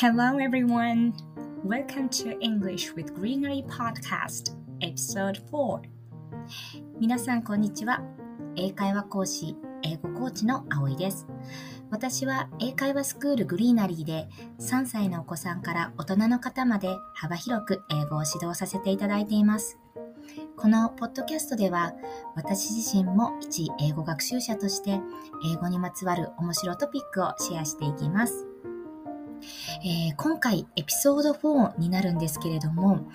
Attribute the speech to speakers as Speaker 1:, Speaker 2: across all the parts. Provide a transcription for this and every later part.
Speaker 1: Hello everyone! Welcome to English with Greenery Podcast Episode 4皆さんこんにちは。英会話講師、英語コーチの葵です。私は英会話スクールグリーナリーで3歳のお子さんから大人の方まで幅広く英語を指導させていただいています。このポッドキャストでは私自身も一英語学習者として英語にまつわる面白トピックをシェアしていきます。えー、今回エピソード4になるんですけれども、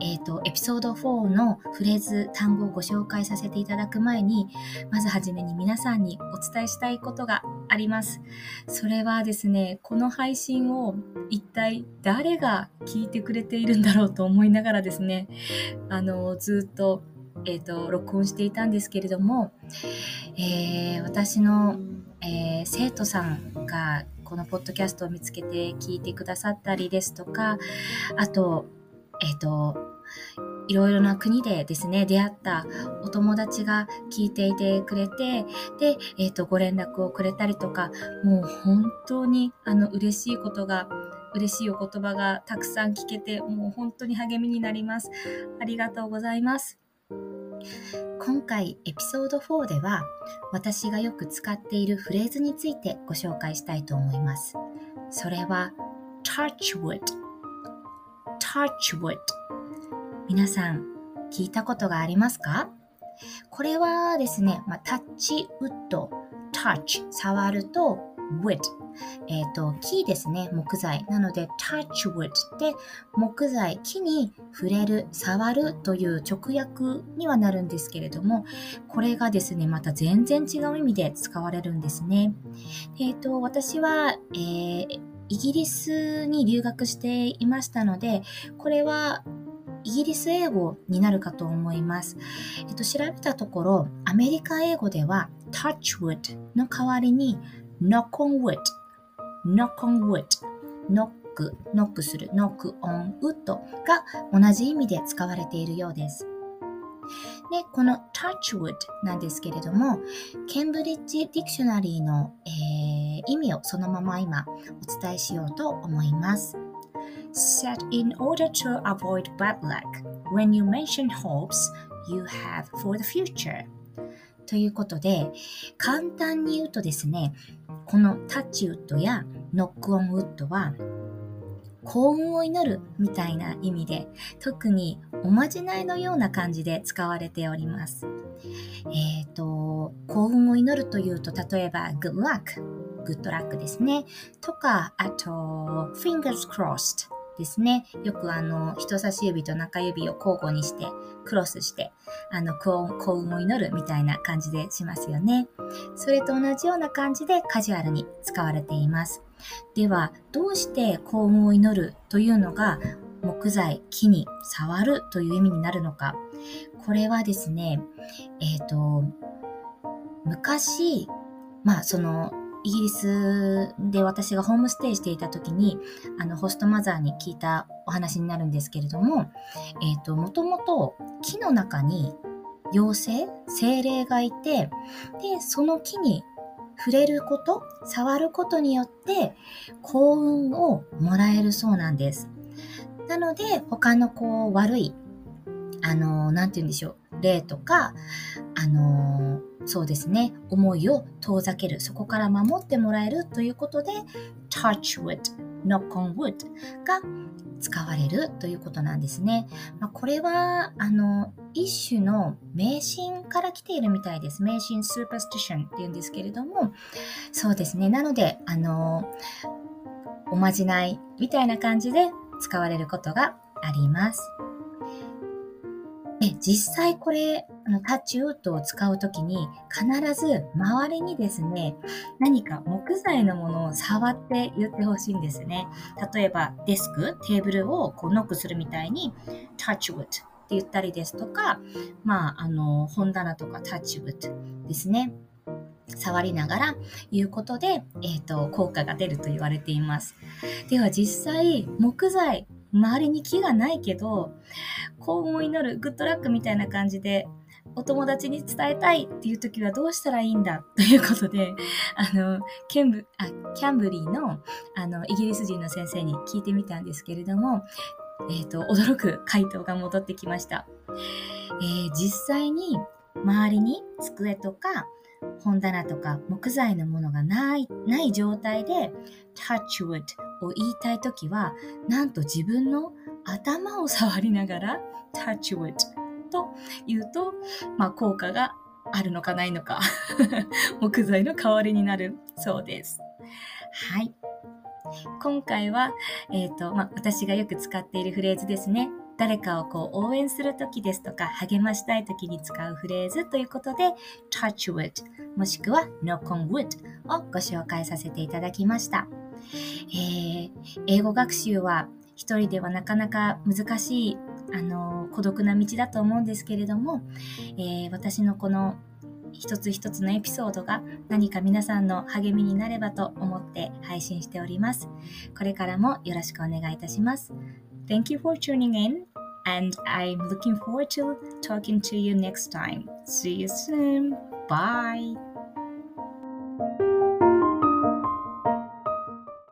Speaker 1: え、ー、と、エピソード4のフレーズ、単語をご紹介させていただく前に、まずはじめに皆さんにお伝えしたいことがあります。それはですね、この配信を一体誰が聞いてくれているんだろうと思いながらですね、あの、ずっとえ、ー、と、録音していたんですけれども、えー、私の、えー、生徒さんがこのポッドキャストを見つけて聞いてくださったりですとか、あと、えっ、ー、と、いろいろな国でですね、出会ったお友達が聞いていてくれて、で、えっ、ー、と、ご連絡をくれたりとか、もう本当にあの嬉しいことが、嬉しいお言葉がたくさん聞けて、もう本当に励みになります。ありがとうございます。今回エピソード4では私がよく使っているフレーズについてご紹介したいと思います。それは touch wood touch wood 皆さん聞いたことがありますか？これはですね、まあ、タッチウッド touch 触ると wood えっ、と、木ですね、木材。なので、touch wood で、木材、木に触れる、触るという直訳にはなるんですけれども、これがですね、また全然違う意味で使われるんですね。えっ、ー、と、私は、えー、イギリスに留学していましたので、これはイギリス英語になるかと思います。えっと、調べたところ、アメリカ英語では touch wood の代わりに knock on wood knock on wood knock ノックする knock on wood が同じ意味で使われているようです。で、この touchwood なんですけれども、ケンブリッジ・ディクショナリーの、えー、意味をそのまま今お伝えしようと思います。Set in order to avoid bad luck when you mention hopes you have for the future ということで、簡単に言うとですね、この touch wood や knock on wood は幸運を祈るみたいな意味で特におまじないのような感じで使われております。えっ、ー、と、幸運を祈るというと例えば good luck、good luck ですね。とか、あと fingers crossed ですね。よくあの、人差し指と中指を交互にして、クロスして、あの、幸運を祈るみたいな感じでしますよね。それと同じような感じでカジュアルに使われています。では、どうして幸運を祈るというのが木材、木に触るという意味になるのか。これはですね、えっ、ー、と、昔、まあそのイギリスで私がホームステイしていた時に、あの、ホストマザーに聞いたお話になるんですけれども、えっ、ー、と、もともと木の中に妖精、精霊がいて、で、その木に触れること、触ることによって幸運をもらえるそうなんです。なので、他のこう悪い、あの、なんて言うんでしょう、霊とか、あの、そうですね、思いを遠ざける、そこから守ってもらえるということで、touch wood, knock on wood が使われるということなんですね。まあ、これは、あの、一種の迷信から来ているみたいです。迷信 superstition っていうんですけれども、そうですね。なので、あの、おまじないみたいな感じで使われることがあります。で、実際これ、タッチウッドを使うときに必ず周りにですね、何か木材のものを触って言ってほしいんですね。例えばデスク、テーブルをこうノックするみたいに touch wood って言ったりですとか、まあ、あの、本棚とか touch wood ですね。触りながら言うことで、えっ、ー、と、効果が出ると言われています。では実際、木材、周りに木がないけど、幸運を祈る、グッドラックみたいな感じで、お友達に伝えたいっていう時はどうしたらいいんだ？ということで、あの、ケンブあキャンブリーのあのイギリス人の先生に聞いてみたんですけれども、えっ、ー、と、驚く回答が戻ってきました。えー、実際に周りに机とか本棚とか木材のものがない、ない状態で touch wood を言いたいときは、なんと自分の頭を触りながら touch wood と言うと、まあ、効果があるのかないのか 木材の代わりになるそうです。はい。今回は、えっ、ー、と、まあ、私がよく使っているフレーズですね。誰かをこう応援するときですとか、励ましたいときに使うフレーズということで、touch wood もしくは knock on wood をご紹介させていただきました。えー、英語学習は一人ではなかなか難しい、あの、孤独な道だと思うんですけれども、えー、私のこの一つ一つのエピソードが何か皆さんの励みになればと思って配信しております。これからもよろしくお願いいたします。Thank you for tuning in and I'm looking forward to talking to you next time. See you soon. Bye.